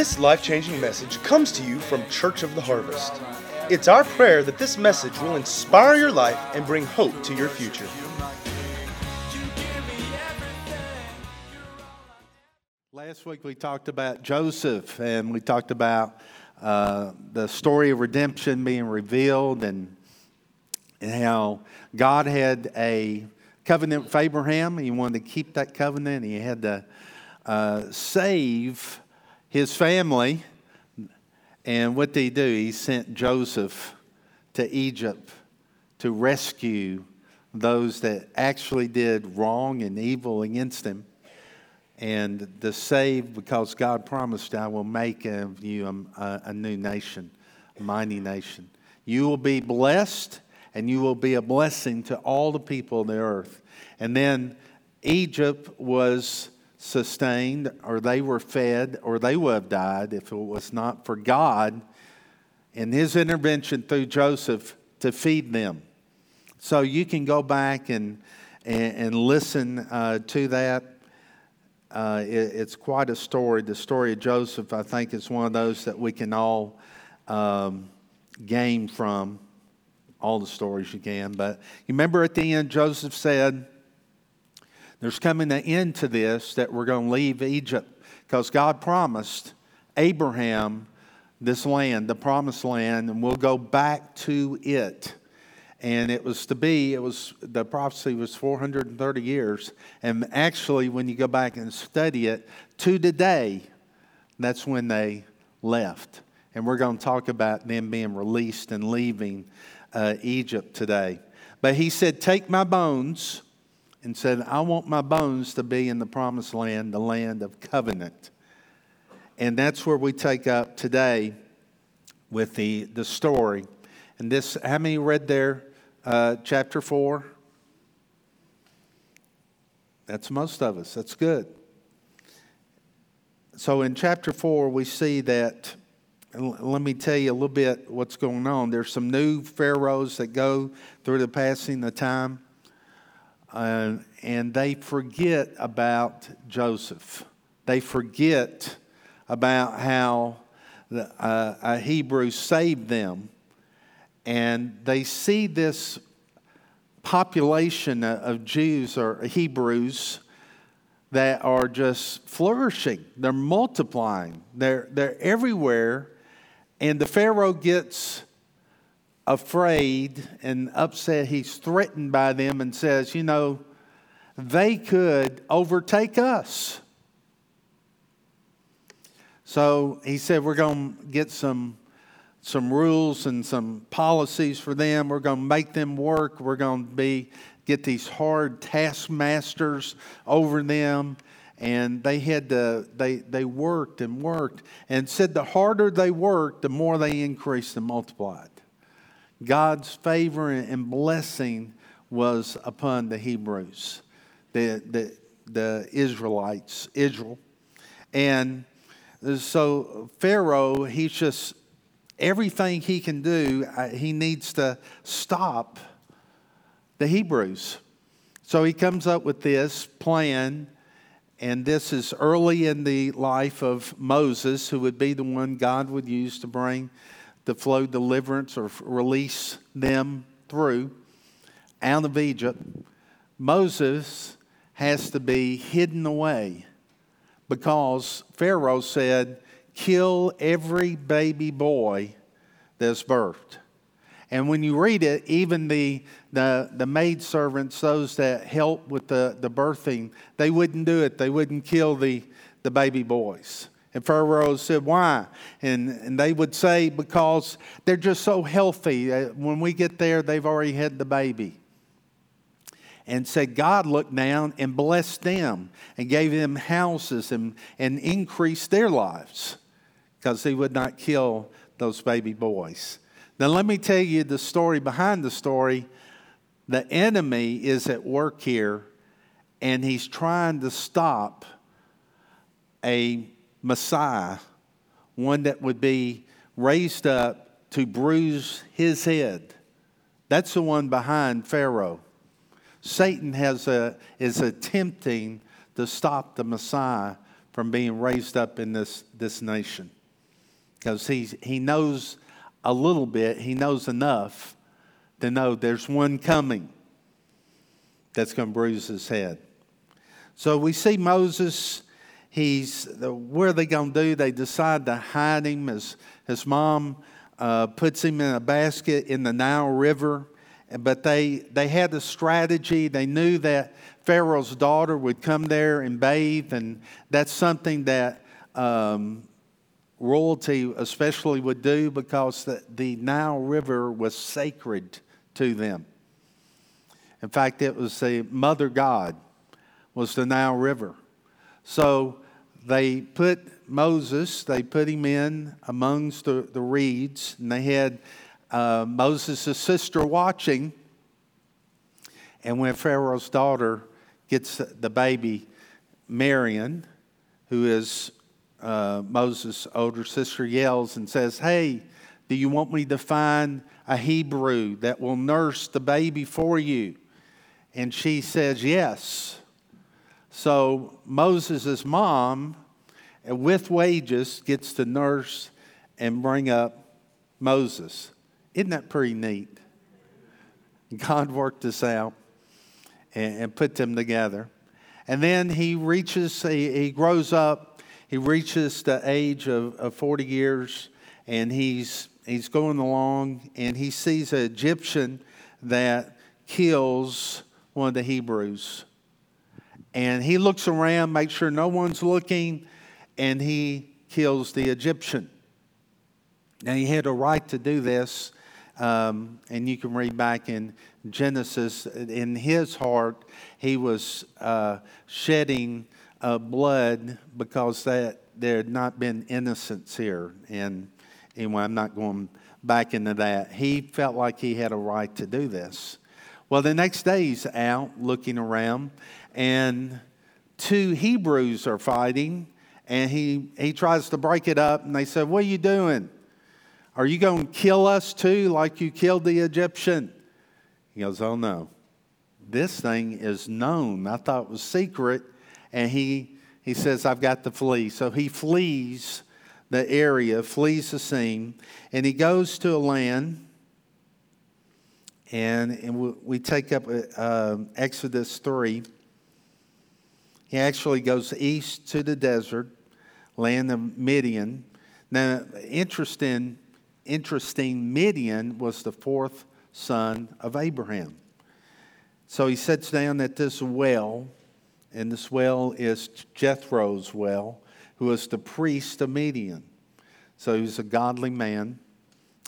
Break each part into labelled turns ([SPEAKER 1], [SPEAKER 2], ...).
[SPEAKER 1] This life changing message comes to you from Church of the Harvest. It's our prayer that this message will inspire your life and bring hope to your future.
[SPEAKER 2] Last week we talked about Joseph and we talked about uh, the story of redemption being revealed and, how God had a covenant with Abraham. He wanted to keep that covenant. And he had to uh, save his family. And what did he do? He sent Joseph to Egypt to rescue those that actually did wrong and evil against him. And to save, because God promised, I will make of you a, a new nation, a mighty nation. You will be blessed, and you will be a blessing to all the people of the earth. And then Egypt was sustained, or they were fed, or they would have died if it was not for God and His intervention through Joseph to feed them. So you can go back and, and, and listen uh, to that. Uh, it, it's quite a story. The story of Joseph, I think, is one of those that we can all um, gain from. All the stories you can. But you remember at the end, Joseph said, there's coming an end to this that we're going to leave Egypt because God promised Abraham this land, the promised land, and we'll go back to it. And it was to be, it was, the prophecy was 430 years. And actually, when you go back and study it, to today, that's when they left. And we're going to talk about them being released and leaving uh, Egypt today. But he said, Take my bones and said, I want my bones to be in the promised land, the land of covenant. And that's where we take up today with the, the story. And this, how many read there? Uh, chapter 4? That's most of us. That's good. So in chapter 4, we see that, let me tell you a little bit what's going on. There's some new pharaohs that go through the passing of time uh, and they forget about Joseph. They forget about how the uh, a Hebrew saved them. And they see this population of Jews or Hebrews that are just flourishing. They're multiplying. They're, they're everywhere. And the Pharaoh gets afraid and upset. He's threatened by them and says, You know, they could overtake us. So he said, We're going to get some, some rules and some policies for them. We're going to make them work. We're going to be, get these hard taskmasters over them and they had to they they worked and worked and said the harder they worked the more they increased and multiplied God's favor and blessing was upon the Hebrews, the, the, the Israelites, Israel. And so Pharaoh, he's just, everything he can do, uh, he needs to stop the Hebrews. So he comes up with this plan, and this is early in the life of Moses, who would be the one God would use to bring to flow deliverance or release them through out of Egypt, Moses has to be hidden away because Pharaoh said, Kill every baby boy that's birthed. And when you read it, even the, the, the maid servants, those that help with the, the birthing, they wouldn't do it. They wouldn't kill the, the baby boys. And Pharaoh said, Why? And, and they would say, Because they're just so healthy. When we get there, they've already had the baby. And said, God looked down and blessed them and gave them houses and, and increased their lives because he would not kill those baby boys. Now, let me tell you the story behind the story. The enemy is at work here, and he's trying to stop a Messiah, one that would be raised up to bruise his head. That's the one behind Pharaoh. Satan has a, is attempting to stop the Messiah from being raised up in this, this nation. Because he knows a little bit, he knows enough to know there's one coming that's going to bruise his head. So we see Moses, he's, what are they going to do? They decide to hide him. His, his mom uh, puts him in a basket in the Nile River. But they, they had a strategy. They knew that Pharaoh's daughter would come there and bathe, and that's something that um, royalty especially would do because the, the Nile River was sacred to them. In fact, it was the mother god was the Nile River. So they put Moses, they put him in amongst the, the reeds, and they had uh, Moses' sister watching. And when Pharaoh's daughter gets the baby, Miriam, who is uh, Moses' older sister, yells and says, Hey, do you want me to find a Hebrew that will nurse the baby for you? And she says, Yes. So Moses' mom, eh, with wages, gets to nurse and bring up Moses. Isn't that pretty neat? God worked this out and, and put them together. And then he reaches, he, he grows up, he reaches the age of, of 40 years, and he's, he's going along, and he sees an Egyptian that kills one of the Hebrews. And he looks around, makes sure no one's looking, and he kills the Egyptian. Now, he had a right to do this um, and you can read back in Genesis, in his heart, he was uh, shedding uh, blood because that there had not been innocence here. And anyway, I'm not going back into that. He felt like he had a right to do this. Well, the next day he's out looking around, and two Hebrews are fighting, and he, he tries to break it up, and they said, What are you doing? Are you going to kill us too, like you killed the Egyptian? He goes, Oh no. This thing is known. I thought it was secret. And he, he says, I've got to flee. So he flees the area, flees the scene, and he goes to a land. And, and we take up uh, Exodus 3. He actually goes east to the desert, land of Midian. Now, interesting interesting, Midian was the fourth son of Abraham. So he sits down at this well, and this well is Jethro's well, who was the priest of Midian. So he was a godly man.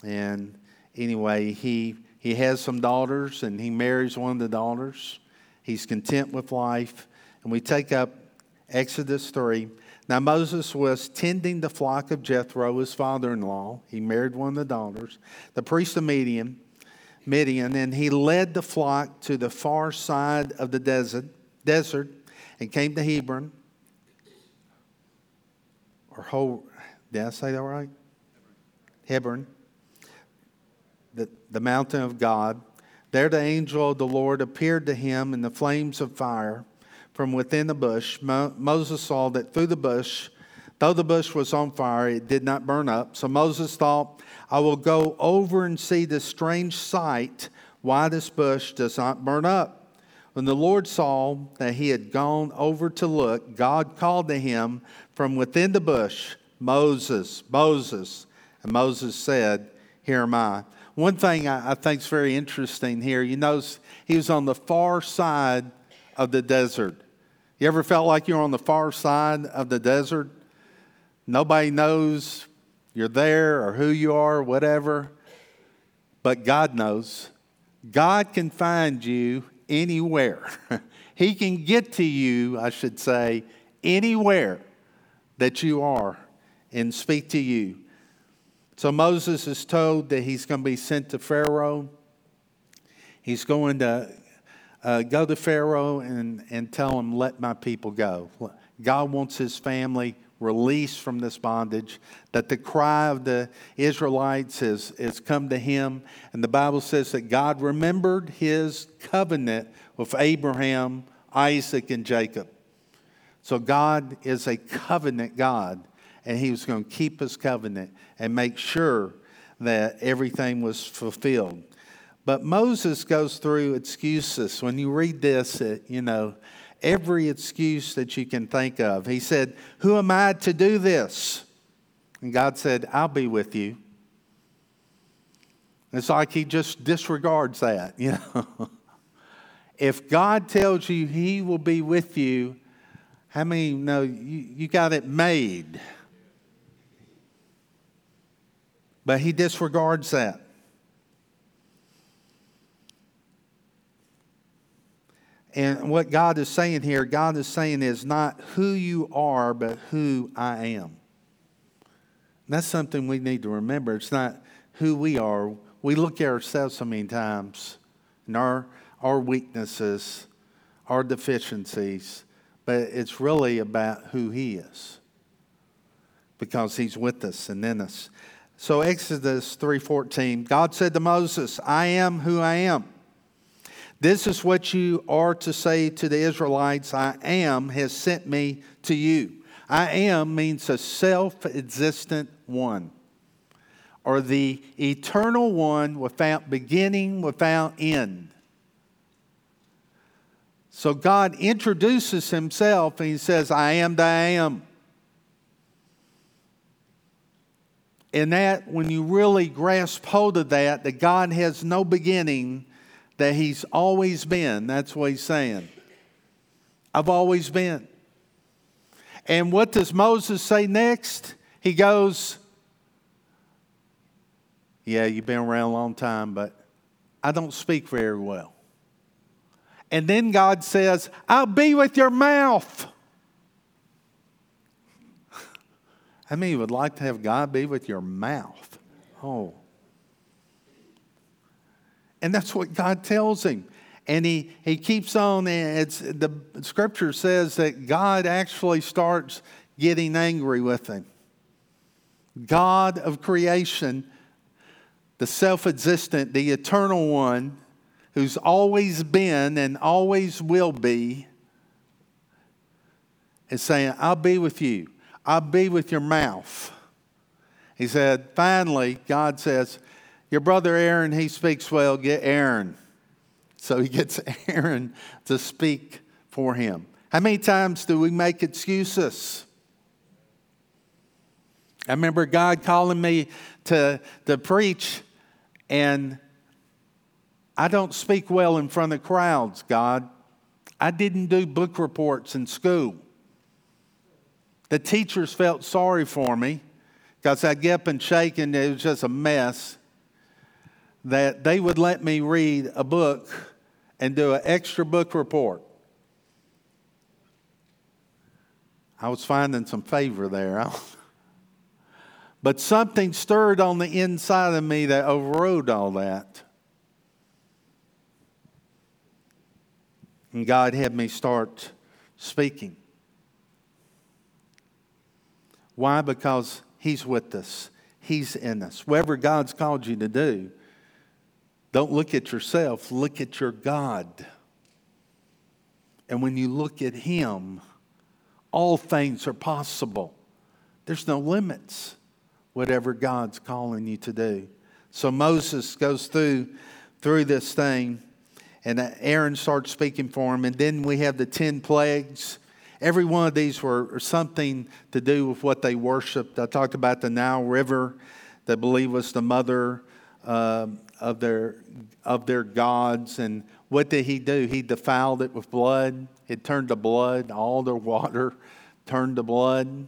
[SPEAKER 2] And anyway, he, he has some daughters, and he marries one of the daughters. He's content with life. And we take up Exodus 3. Now, Moses was tending the flock of Jethro, his father in law. He married one of the daughters, the priest of Midian, Midian, and he led the flock to the far side of the desert, desert and came to Hebron. Or whole, did I say that right? Hebron, the, the mountain of God. There the angel of the Lord appeared to him in the flames of fire from within the bush, Mo- Moses saw that through the bush, though the bush was on fire, it did not burn up. So Moses thought, I will go over and see this strange sight, why this bush does not burn up. When the Lord saw that he had gone over to look, God called to him from within the bush, Moses, Moses. And Moses said, Here am I. One thing I, I think is very interesting here, you notice he was on the far side of the desert. You ever felt like you're on the far side of the desert? Nobody knows you're there or who you are, whatever, but God knows. God can find you anywhere. he can get to you, I should say, anywhere that you are and speak to you. So Moses is told that he's going to be sent to Pharaoh. He's going to uh, go to Pharaoh and, and tell him, let my people go. God wants his family released from this bondage, that the cry of the Israelites has, has come to him. And the Bible says that God remembered his covenant with Abraham, Isaac, and Jacob. So God is a covenant God, and He was going to keep His covenant and make sure that everything was fulfilled. But Moses goes through excuses. When you read this, it, you know, every excuse that you can think of. He said, Who am I to do this? And God said, I'll be with you. It's like he just disregards that, you know. if God tells you he will be with you, how many know you, you got it made? But he disregards that. And what God is saying here, God is saying is not who you are, but who I am. that's something we need to remember. It's not who we are. We look at ourselves so many times and our, our weaknesses, our deficiencies, but it's really about who He is because He's with us and in us. So Exodus 3:14, God said to Moses, "I am who I am." This is what you are to say to the Israelites I am has sent me to you. I am means a self existent one, or the eternal one without beginning, without end. So God introduces himself and he says, I am that I am. And that, when you really grasp hold of that, that God has no beginning that He's always been. That's what He's saying. I've always been. And what does Moses say next? He goes, Yeah, you've been around a long time, but I don't speak very well. And then God says, I'll be with your mouth. I mean, you would like to have God be with your mouth? Oh. And that's what God tells him. And he, he keeps on, and it's, the scripture says that God actually starts getting angry with him. God of creation, the self existent, the eternal one, who's always been and always will be, is saying, I'll be with you. I'll be with your mouth. He said, finally, God says, your brother Aaron, he speaks well, get Aaron. So he gets Aaron to speak for him. How many times do we make excuses? I remember God calling me to, to preach, and I don't speak well in front of crowds, God. I didn't do book reports in school. The teachers felt sorry for me because I'd get up and shake, and it was just a mess that they would let me read a book and do an extra book report. I was finding some favor there. but something stirred on the inside of me that overrode all that. And God had me start speaking. Why? Because He's with us, He's in us. Whatever God's called you to do, don't look at yourself, look at your God. And when you look at Him, all things are possible. There's no limits, whatever God's calling you to do. So Moses goes through, through this thing, and Aaron starts speaking for him. And then we have the 10 plagues. Every one of these were something to do with what they worshiped. I talked about the Nile River, that believe was the mother uh, of their of their gods. And what did he do? He defiled it with blood. It turned to blood. All their water turned to blood.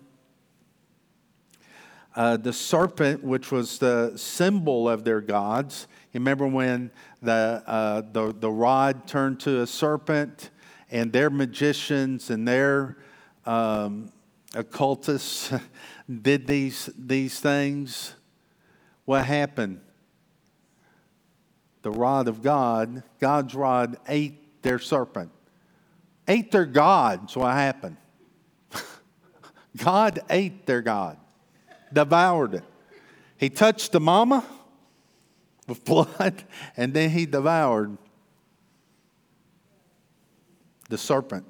[SPEAKER 2] Uh, the serpent, which was the symbol of their gods. You remember when the, uh, the, the rod turned to a serpent, and their magicians and their um, occultists did these, these things? What happened? The rod of God, God's rod ate their serpent. Ate their God, so what happened? God ate their God, devoured it. He touched the mama with blood, and then he devoured the serpent.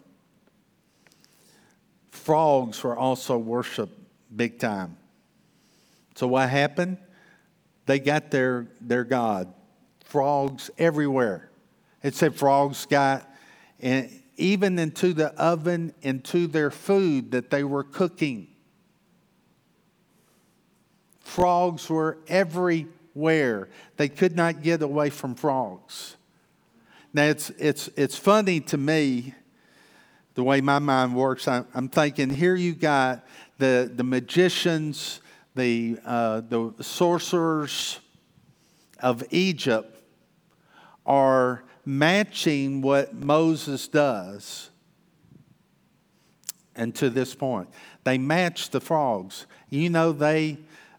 [SPEAKER 2] frogs were also worshiped big time. So what happened? They got their, their God. Frogs everywhere. It said frogs got and even into the oven, into their food that they were cooking. Frogs were everywhere. They could not get away from frogs. Now, it's, it's, it's funny to me the way my mind works. I'm, I'm thinking here you got the, the magicians, the, uh, the sorcerers of Egypt are matching what Moses does. And to this point, they match the frogs. You know, they,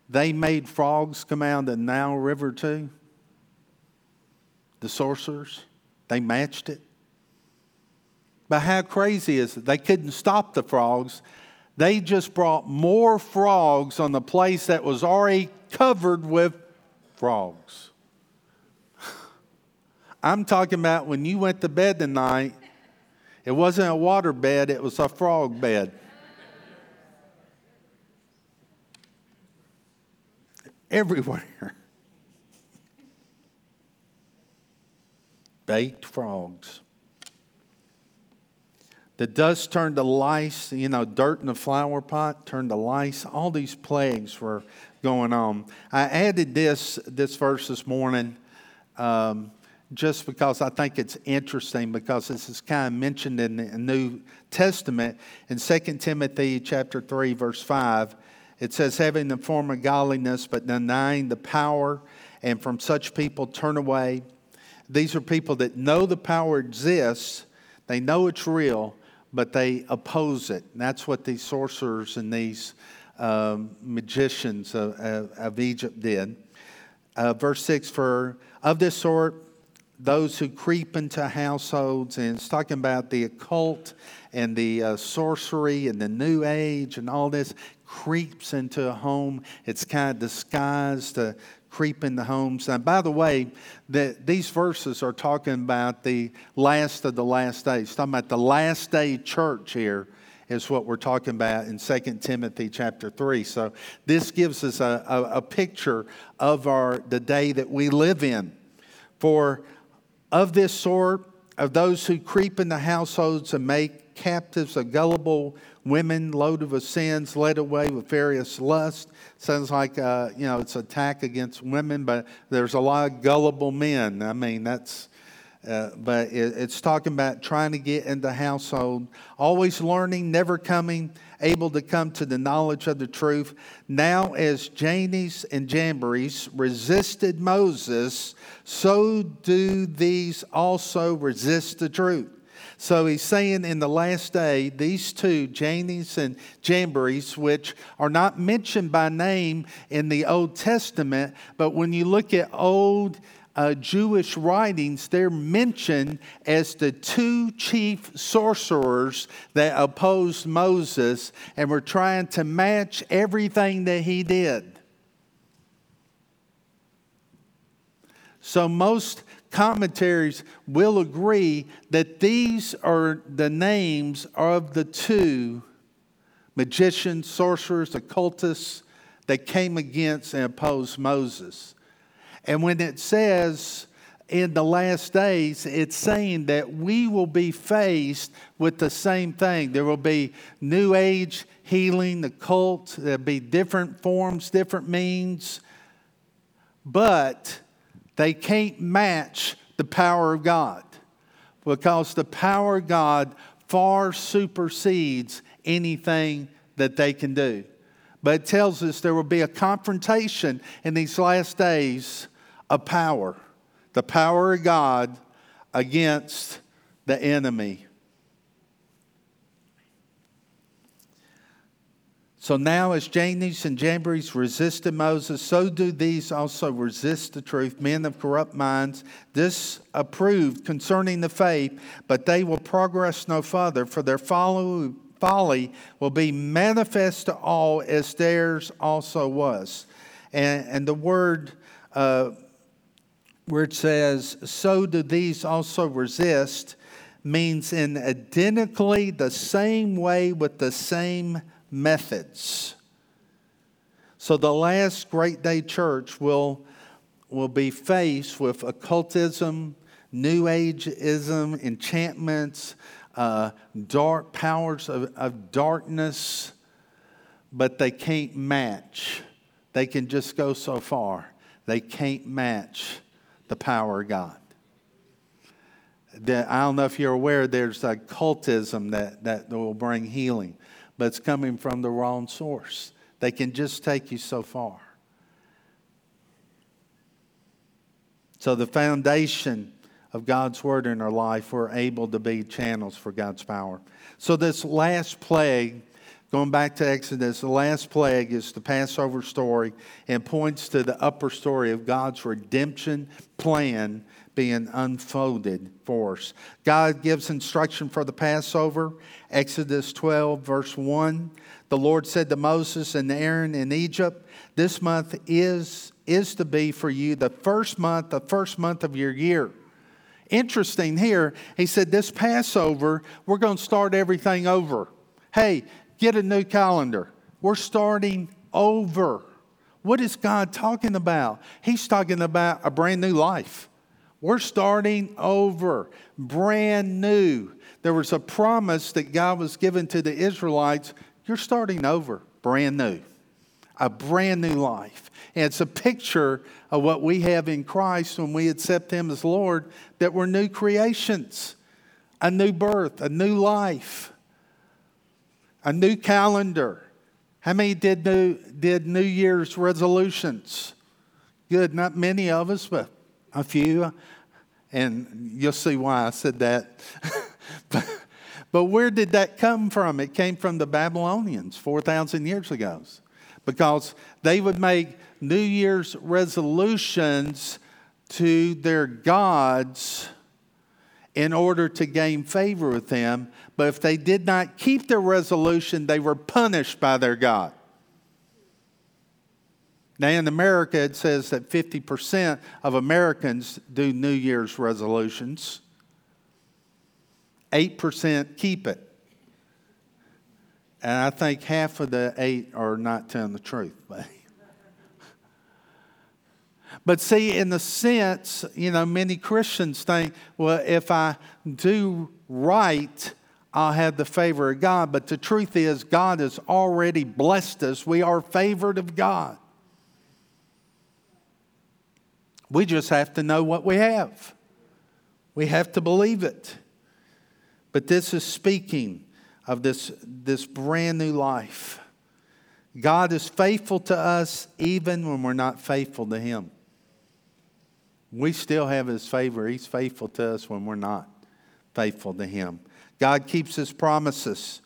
[SPEAKER 2] they made frogs come out of the Nile River too. The sorcerers, they matched it. But how crazy is it? They couldn't stop the frogs. They just brought more frogs on the place that was already covered with frogs. I'm talking about when you went to bed tonight, it wasn't a water bed, it was a frog bed. Everywhere. Baked frogs. The dust turned to lice, you know, dirt in the flower pot turned to lice. All these plagues were going on. I added this this verse this morning. Um, just because I think it's interesting because this is kind of mentioned in the New Testament. In 2 Timothy chapter 3 verse 5 it says having the form of godliness but denying the power and from such people turn away. These are people that know the power exists. They know it's real but they oppose it. And that's what these sorcerers and these um, magicians of, of, of Egypt did. Uh, verse 6 for of this sort those who creep into households, and it's talking about the occult and the uh, sorcery and the new age and all this creeps into a home. It's kind of disguised to creep into homes. And by the way, the, these verses are talking about the last of the last days. talking about the last day church here is what we're talking about in 2 Timothy chapter 3. So this gives us a, a, a picture of our the day that we live in. For of this sort, of those who creep into households and make captives of gullible women loaded with sins, led away with various lusts. Sounds like, uh, you know, it's attack against women, but there's a lot of gullible men. I mean, that's, uh, but it, it's talking about trying to get into household, always learning, never coming able to come to the knowledge of the truth. Now, as Jannes and Jambres resisted Moses, so do these also resist the truth. So he's saying in the last day, these two, Jannes and Jambres, which are not mentioned by name in the Old Testament, but when you look at Old uh, Jewish writings, they're mentioned as the two chief sorcerers that opposed Moses and were trying to match everything that he did. So, most commentaries will agree that these are the names of the two magicians, sorcerers, occultists that came against and opposed Moses. And when it says in the last days, it's saying that we will be faced with the same thing. There will be new age healing, the cult, there'll be different forms, different means, but they can't match the power of God because the power of God far supersedes anything that they can do. But it tells us there will be a confrontation in these last days a power, the power of God against the enemy. So now, as Jannes and Jambres resisted Moses, so do these also resist the truth, men of corrupt minds, disapproved concerning the faith, but they will progress no further, for their folly will be manifest to all, as theirs also was. And, and the word uh, where it says, So do these also resist, means in identically the same way with the same methods. So the last Great Day Church will, will be faced with occultism, New Ageism, enchantments, uh, dark powers of, of darkness, but they can't match. They can just go so far. They can't match the power of God. I don't know if you're aware, there's a cultism that, that will bring healing, but it's coming from the wrong source. They can just take you so far. So, the foundation of God's word in our life, we're able to be channels for God's power. So, this last plague, going back to Exodus, the last plague is the Passover story and points to the upper story of God's redemption plan being unfolded for us. God gives instruction for the Passover. Exodus 12, verse 1. The Lord said to Moses and Aaron in Egypt, This month is, is to be for you the first month, the first month of your year. Interesting here, he said, This Passover, we're going to start everything over. Hey, get a new calendar. We're starting over. What is God talking about? He's talking about a brand new life. We're starting over, brand new. There was a promise that God was given to the Israelites. You're starting over, brand new. A brand new life. And it's a picture of what we have in Christ when we accept Him as Lord, that we're new creations, a new birth, a new life, a new calendar. How many did New, did New Year's resolutions? Good, not many of us, but a few. And you'll see why I said that. but, but where did that come from? It came from the Babylonians 4,000 years ago. Because they would make New Year's resolutions to their gods in order to gain favor with them. But if they did not keep their resolution, they were punished by their God. Now, in America, it says that 50% of Americans do New Year's resolutions, 8% keep it. And I think half of the eight are not telling the truth. But see, in the sense, you know, many Christians think, well, if I do right, I'll have the favor of God. But the truth is, God has already blessed us. We are favored of God. We just have to know what we have. We have to believe it. But this is speaking of this, this brand new life. God is faithful to us even when we're not faithful to Him. We still have His favor. He's faithful to us when we're not faithful to Him. God keeps His promises,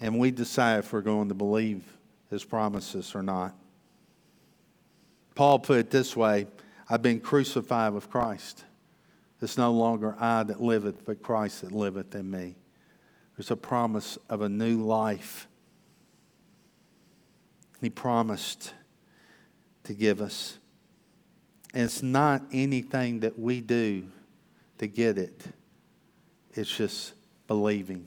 [SPEAKER 2] and we decide if we're going to believe His promises or not. Paul put it this way I've been crucified with Christ. It's no longer I that liveth, but Christ that liveth in me. There's a promise of a new life. He promised to give us. It's not anything that we do to get it, it's just believing,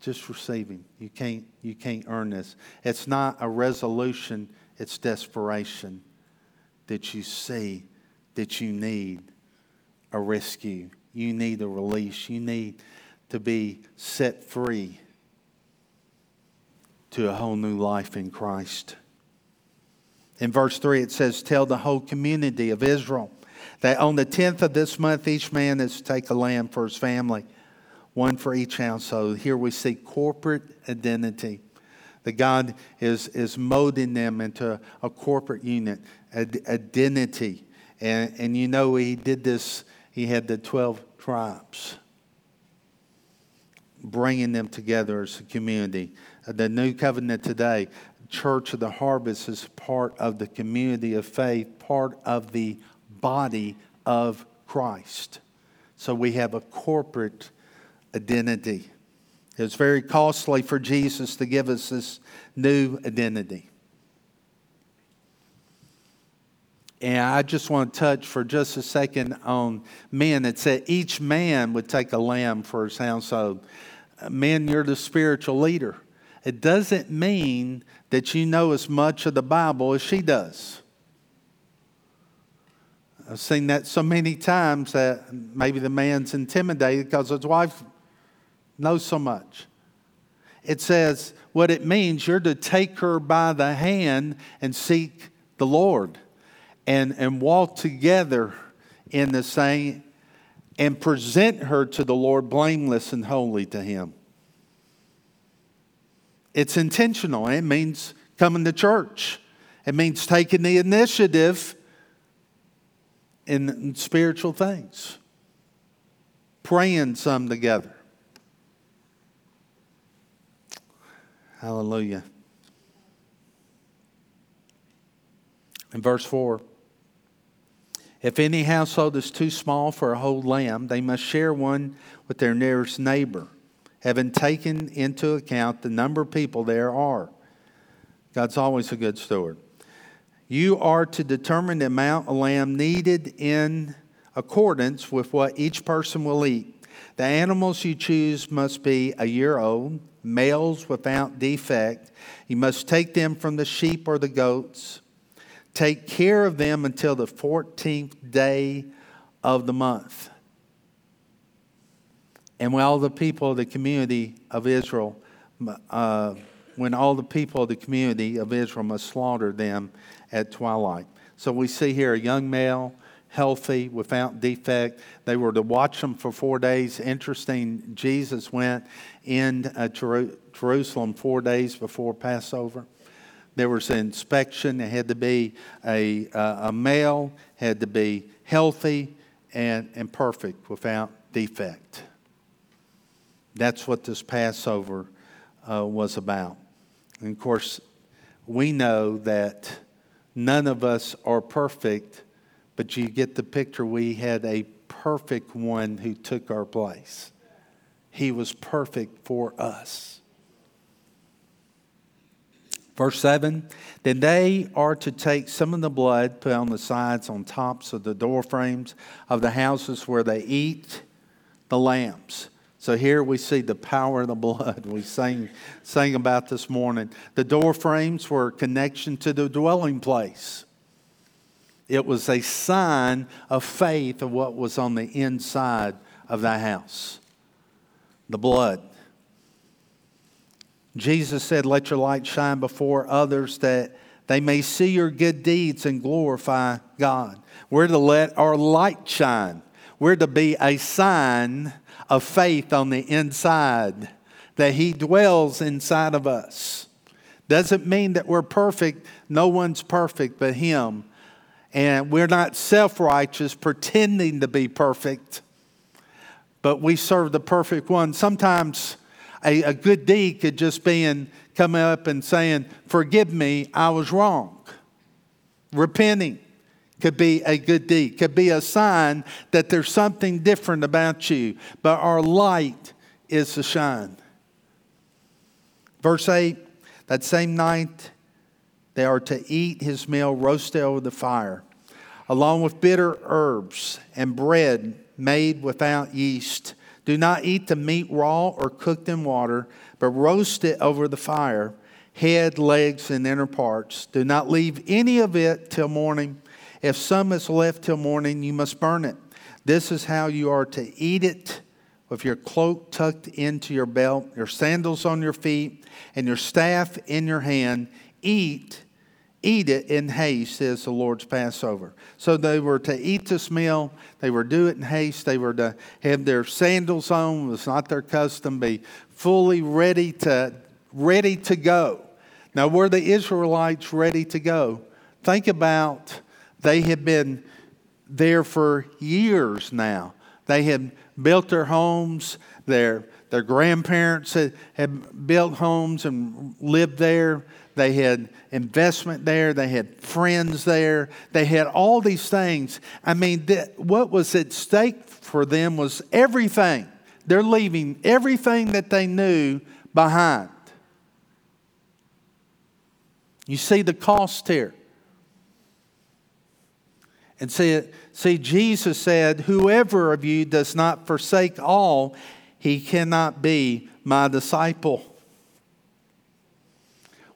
[SPEAKER 2] just receiving. You can't, you can't earn this. It's not a resolution, it's desperation that you see that you need a rescue. You need a release. You need to be set free to a whole new life in Christ. In verse 3, it says, Tell the whole community of Israel that on the 10th of this month, each man is to take a lamb for his family, one for each household. Here we see corporate identity that God is, is molding them into a corporate unit, a identity. And, and you know, He did this, He had the 12 tribes, bringing them together as a community. The new covenant today, Church of the Harvest, is part of the community of faith, part of the body of Christ. So we have a corporate identity. It was very costly for Jesus to give us this new identity. And I just want to touch for just a second on men. It said each man would take a lamb for his household. Uh, men, you're the spiritual leader. It doesn't mean that you know as much of the Bible as she does. I've seen that so many times that maybe the man's intimidated because his wife knows so much. It says what it means you're to take her by the hand and seek the Lord and, and walk together in the same and present her to the Lord blameless and holy to Him. It's intentional. It means coming to church. It means taking the initiative in, in spiritual things, praying some together. Hallelujah. In verse 4, if any household is too small for a whole lamb, they must share one with their nearest neighbor, having taken into account the number of people there are. God's always a good steward. You are to determine the amount of lamb needed in accordance with what each person will eat. The animals you choose must be a year old, males without defect. You must take them from the sheep or the goats. Take care of them until the 14th day of the month. And when all the people of the community of Israel, uh, when all the people of the community of Israel must slaughter them at twilight. So we see here a young male, healthy, without defect. They were to watch them for four days. Interesting, Jesus went in uh, Jerusalem four days before Passover. There was an inspection. It had to be a, uh, a male, had to be healthy and, and perfect without defect. That's what this Passover uh, was about. And of course, we know that none of us are perfect, but you get the picture. We had a perfect one who took our place. He was perfect for us. Verse 7 Then they are to take some of the blood, put on the sides, on tops of the door frames of the houses where they eat the lambs. So here we see the power of the blood. We sang, sang about this morning. The door frames were a connection to the dwelling place. It was a sign of faith of what was on the inside of the house the blood. Jesus said, Let your light shine before others that they may see your good deeds and glorify God. We're to let our light shine. We're to be a sign of faith on the inside, that He dwells inside of us. Doesn't mean that we're perfect. No one's perfect but Him. And we're not self righteous pretending to be perfect, but we serve the perfect one. Sometimes a, a good deed could just be in coming up and saying, Forgive me, I was wrong. Repenting could be a good deed, could be a sign that there's something different about you, but our light is to shine. Verse 8 that same night they are to eat his meal roasted over the fire, along with bitter herbs and bread made without yeast. Do not eat the meat raw or cooked in water, but roast it over the fire, head, legs, and inner parts. Do not leave any of it till morning. If some is left till morning, you must burn it. This is how you are to eat it with your cloak tucked into your belt, your sandals on your feet, and your staff in your hand. Eat, eat it in haste, says the Lord's Passover. So they were to eat this meal. They were to do it in haste. They were to have their sandals on. It was not their custom. Be fully ready to ready to go. Now, were the Israelites ready to go? Think about they had been there for years now. They had built their homes. Their, their grandparents had, had built homes and lived there. They had investment there. They had friends there. They had all these things. I mean, th- what was at stake for them was everything. They're leaving everything that they knew behind. You see the cost here. And see, see, Jesus said, Whoever of you does not forsake all, he cannot be my disciple.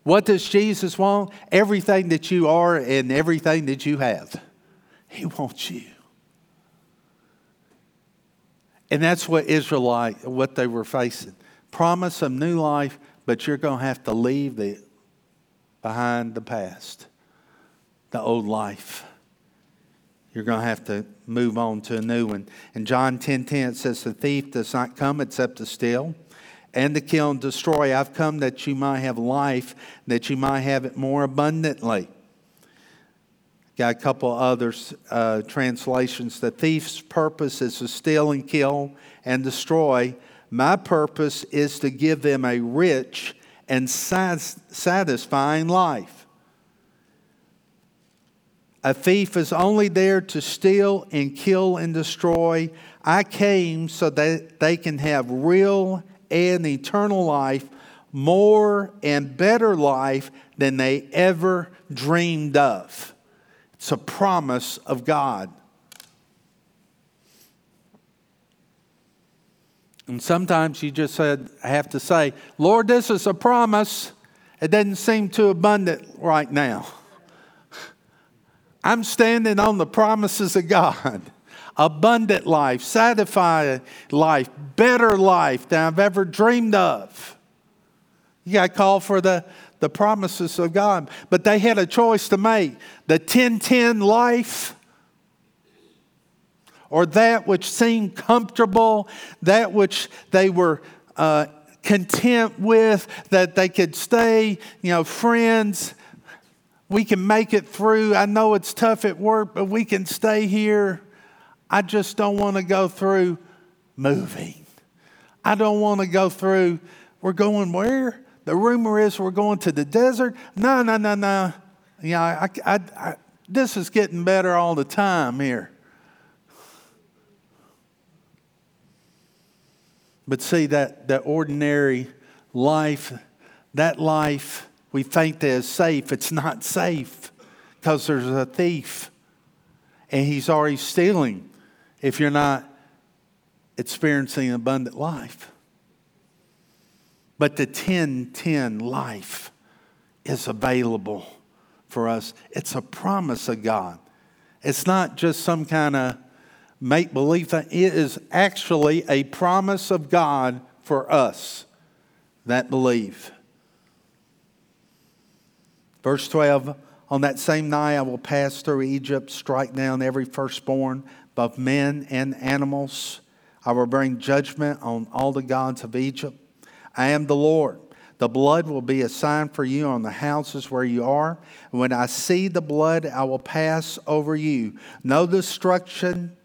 [SPEAKER 2] What does Jesus want? Everything that you are and everything that you have. He wants you. And that's what Israelite, what they were facing. Promise of new life, but you're going to have to leave the, behind the past, the old life. You're going to have to move on to a new one. In John 10 10, it says, The thief does not come except to steal and to kill and destroy. I've come that you might have life, that you might have it more abundantly. Got a couple other uh, translations. The thief's purpose is to steal and kill and destroy. My purpose is to give them a rich and satisfying life. A thief is only there to steal and kill and destroy. I came so that they can have real and eternal life, more and better life than they ever dreamed of. It's a promise of God. And sometimes you just said, have to say, Lord, this is a promise. It doesn't seem too abundant right now. I'm standing on the promises of God abundant life, satisfied life, better life than I've ever dreamed of. You got to call for the, the promises of God. But they had a choice to make the 1010 life or that which seemed comfortable, that which they were uh, content with, that they could stay, you know, friends. We can make it through. I know it's tough at work, but we can stay here. I just don't want to go through moving. I don't want to go through, we're going where? The rumor is we're going to the desert. No, no, no, no. Yeah, I, I, I, this is getting better all the time here. But see, that, that ordinary life, that life we think that is safe, it's not safe because there's a thief and he's already stealing if you're not experiencing abundant life. But the 10 10 life is available for us. It's a promise of God. It's not just some kind of make believe thing, it is actually a promise of God for us that believe. Verse 12 On that same night I will pass through Egypt, strike down every firstborn both men and animals. I will bring judgment on all the gods of Egypt. I am the Lord. The blood will be a sign for you on the houses where you are. When I see the blood, I will pass over you. No destruction,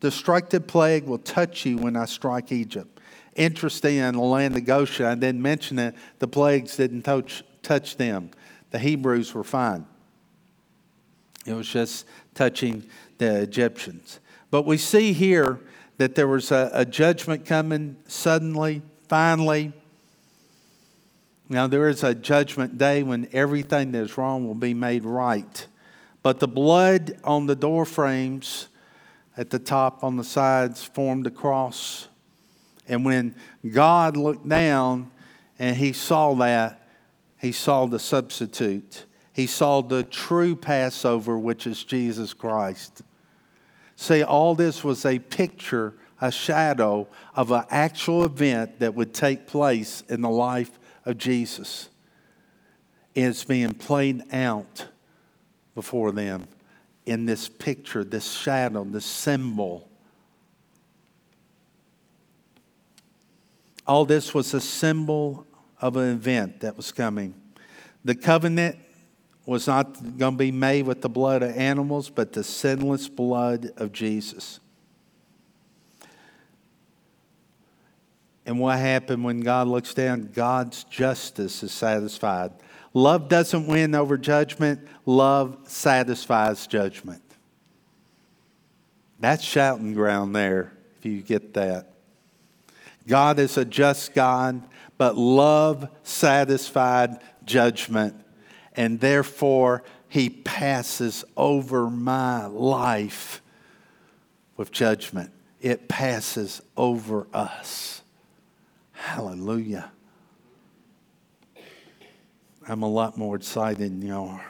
[SPEAKER 2] destructive plague will touch you when I strike Egypt. Interesting in the land of Goshen, I didn't mention it, the plagues didn't touch, touch them. The Hebrews were fine. It was just touching the Egyptians. But we see here that there was a, a judgment coming suddenly, finally. Now, there is a judgment day when everything that is wrong will be made right. But the blood on the door frames at the top, on the sides, formed a cross. And when God looked down and he saw that, he saw the substitute. He saw the true Passover, which is Jesus Christ. See, all this was a picture, a shadow of an actual event that would take place in the life of Jesus. And It's being played out before them in this picture, this shadow, this symbol. All this was a symbol of an event that was coming. The covenant was not going to be made with the blood of animals, but the sinless blood of Jesus. And what happened when God looks down? God's justice is satisfied. Love doesn't win over judgment, love satisfies judgment. That's shouting ground there, if you get that. God is a just God, but love satisfied judgment and therefore He passes over my life with judgment. It passes over us. Hallelujah. I'm a lot more excited than you are.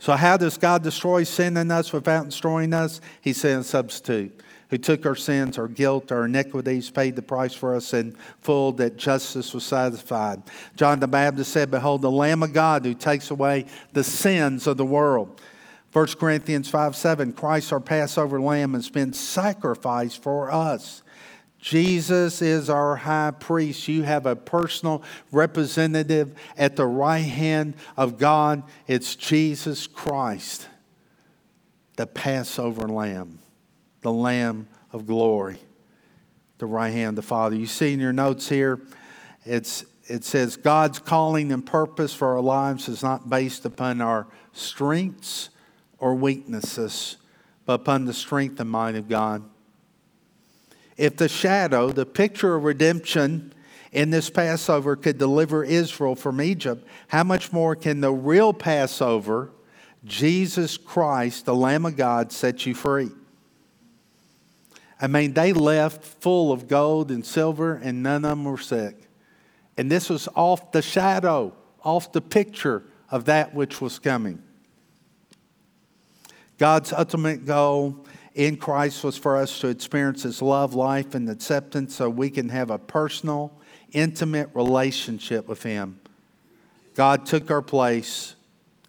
[SPEAKER 2] So, how does God destroy sin in us without destroying us? He sent a substitute who took our sins, our guilt, our iniquities, paid the price for us in full, that justice was satisfied. John the Baptist said, Behold, the Lamb of God who takes away the sins of the world. 1 Corinthians 5 7, Christ, our Passover lamb, has been sacrificed for us. Jesus is our high priest. You have a personal representative at the right hand of God. It's Jesus Christ, the Passover lamb, the Lamb of glory, the right hand of the Father. You see in your notes here, it's, it says God's calling and purpose for our lives is not based upon our strengths or weaknesses, but upon the strength and might of God if the shadow, the picture of redemption in this Passover, could deliver Israel from Egypt, how much more can the real Passover, Jesus Christ, the Lamb of God, set you free? I mean, they left full of gold and silver, and none of them were sick. And this was off the shadow, off the picture of that which was coming. God's ultimate goal in Christ was for us to experience His love, life, and acceptance so we can have a personal, intimate relationship with Him. God took our place,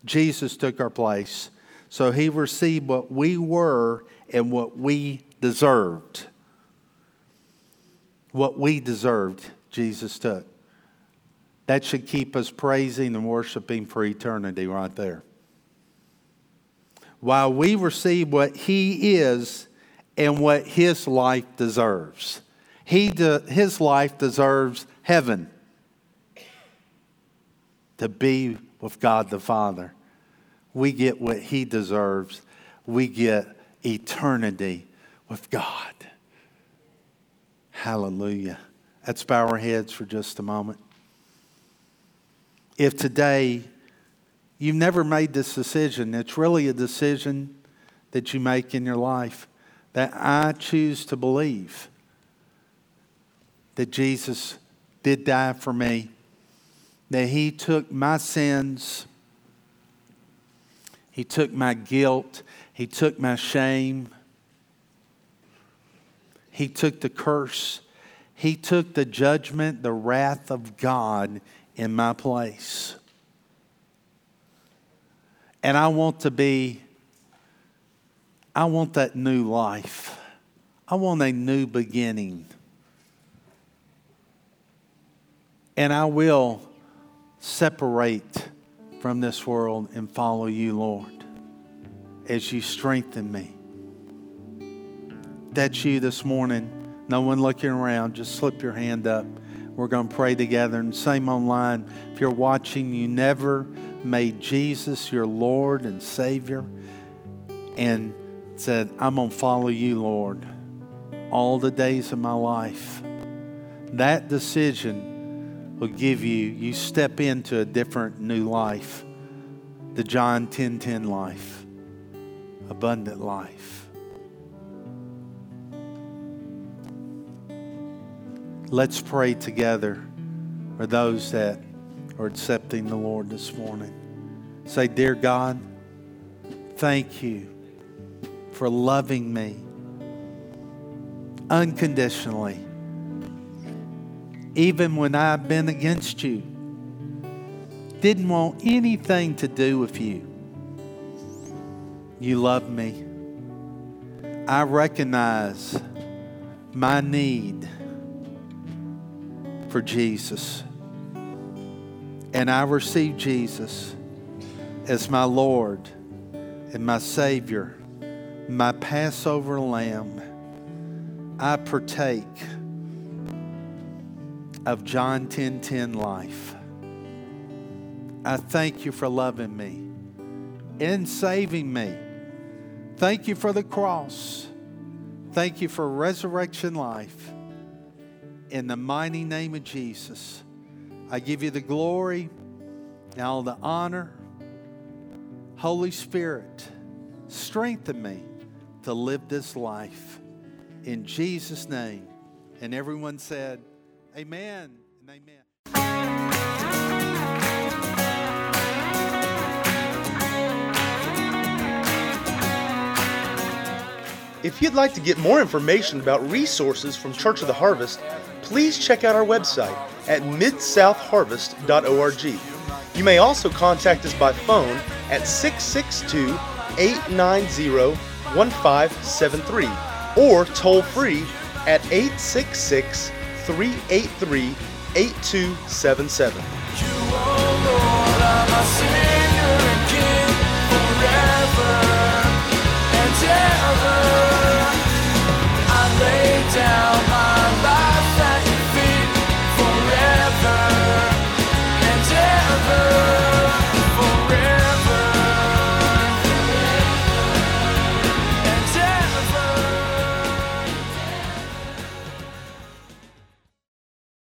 [SPEAKER 2] Jesus took our place, so He received what we were and what we deserved. What we deserved, Jesus took. That should keep us praising and worshiping for eternity right there while we receive what He is and what His life deserves. He de- his life deserves heaven to be with God the Father. We get what He deserves, we get eternity with God. Hallelujah. Let's bow our heads for just a moment. If today You've never made this decision. It's really a decision that you make in your life that I choose to believe that Jesus did die for me, that He took my sins, He took my guilt, He took my shame, He took the curse, He took the judgment, the wrath of God in my place. And I want to be, I want that new life. I want a new beginning. And I will separate from this world and follow you, Lord, as you strengthen me. That's you this morning. No one looking around. Just slip your hand up. We're going to pray together. And same online. If you're watching, you never made Jesus your Lord and Savior and said, I'm going to follow you, Lord, all the days of my life, that decision will give you, you step into a different new life, the John 10 10 life, abundant life. Let's pray together for those that are accepting the Lord this morning. Say, Dear God, thank you for loving me unconditionally, even when I've been against you. Didn't want anything to do with you. You love me. I recognize my need for Jesus. And I receive Jesus as my Lord and my Savior, my Passover lamb. I partake of John 10:10 10, 10 life. I thank you for loving me and saving me. Thank you for the cross. Thank you for resurrection life. In the mighty name of Jesus. I give you the glory and all the honor Holy Spirit, strengthen me to live this life. In Jesus' name. And everyone said, Amen and amen.
[SPEAKER 1] If you'd like to get more information about resources from Church of the Harvest, please check out our website at midsouthharvest.org. You may also contact us by phone at 662 890 1573 or toll free at 866 383 8277.